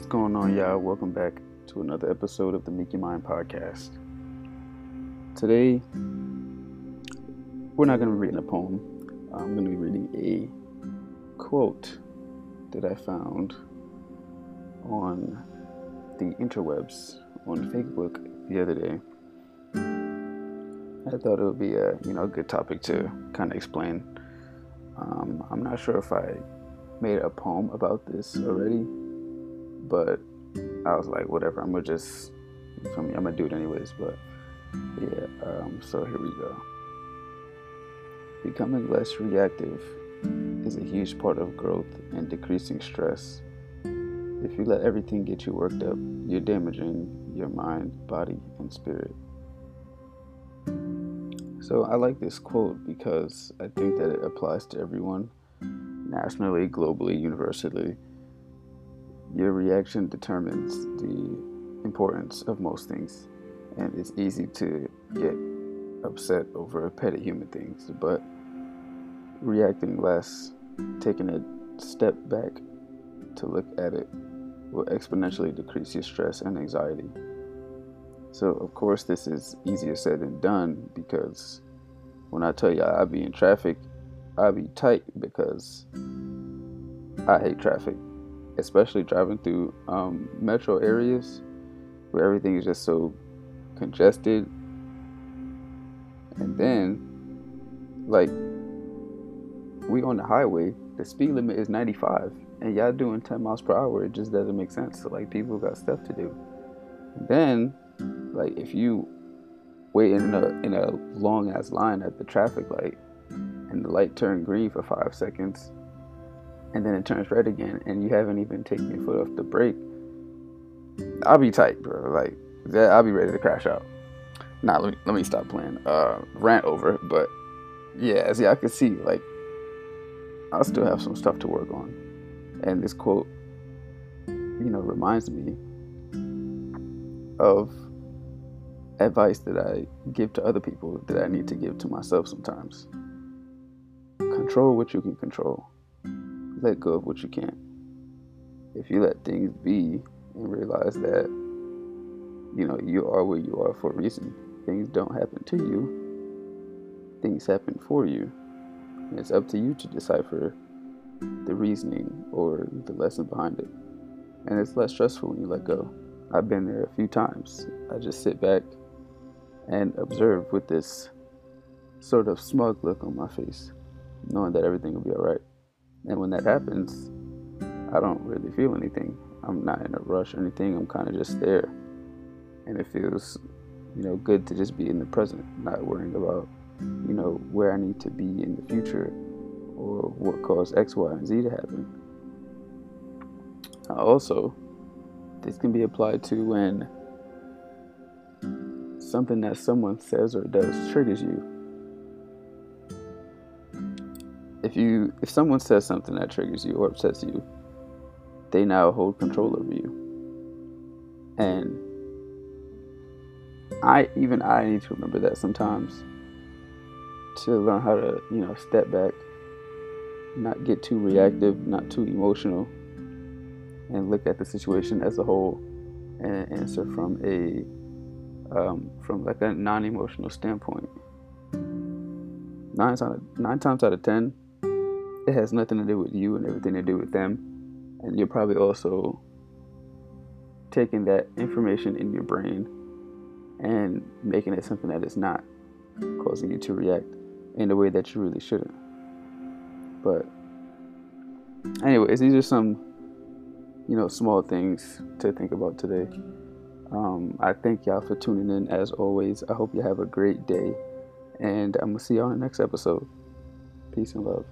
What's going on, y'all? Welcome back to another episode of the Make Your Mind podcast. Today, we're not going to be reading a poem. I'm going to be reading a quote that I found on the interwebs on Facebook the other day. I thought it would be a you know a good topic to kind of explain. Um, I'm not sure if I made a poem about this already, but I was like, whatever. I'm gonna just, for me, I'm gonna do it anyways. But yeah, um, so here we go. Becoming less reactive is a huge part of growth and decreasing stress. If you let everything get you worked up, you're damaging your mind, body, and spirit. So I like this quote because I think that it applies to everyone, nationally, globally, universally. Your reaction determines the importance of most things, and it's easy to get upset over petty human things, but reacting less, taking a step back to look at it, will exponentially decrease your stress and anxiety. So, of course, this is easier said than done because when I tell y'all I be in traffic, I be tight because I hate traffic, especially driving through um, metro areas where everything is just so congested. And then, like, we on the highway, the speed limit is 95, and y'all doing 10 miles per hour. It just doesn't make sense. So, like, people got stuff to do. And then like if you wait in a in a long ass line at the traffic light and the light turned green for five seconds and then it turns red again and you haven't even taken your foot off the brake, I'll be tight, bro. Like that I'll be ready to crash out. Nah, let me let me stop playing. Uh rant over, but yeah, as y'all can see, like I'll still have some stuff to work on. And this quote, you know, reminds me of advice that I give to other people that I need to give to myself sometimes. Control what you can control. Let go of what you can't. If you let things be and realize that you know you are where you are for a reason. Things don't happen to you. Things happen for you. And it's up to you to decipher the reasoning or the lesson behind it. And it's less stressful when you let go. I've been there a few times. I just sit back and observe with this sort of smug look on my face, knowing that everything will be all right. And when that happens, I don't really feel anything. I'm not in a rush or anything. I'm kind of just there. And it feels, you know, good to just be in the present, not worrying about, you know, where I need to be in the future or what caused X, Y, and Z to happen. Also, this can be applied to when something that someone says or does triggers you. If you if someone says something that triggers you or upsets you, they now hold control over you. And I even I need to remember that sometimes to learn how to, you know, step back, not get too reactive, not too emotional, and look at the situation as a whole and answer from a um, from like a non-emotional standpoint. Nine, nine times out of ten, it has nothing to do with you and everything to do with them, and you're probably also taking that information in your brain and making it something that is not, causing you to react in a way that you really shouldn't. But, anyways, these are some, you know, small things to think about today. Um, I thank y'all for tuning in as always. I hope you have a great day. And I'm to see y'all in the next episode. Peace and love.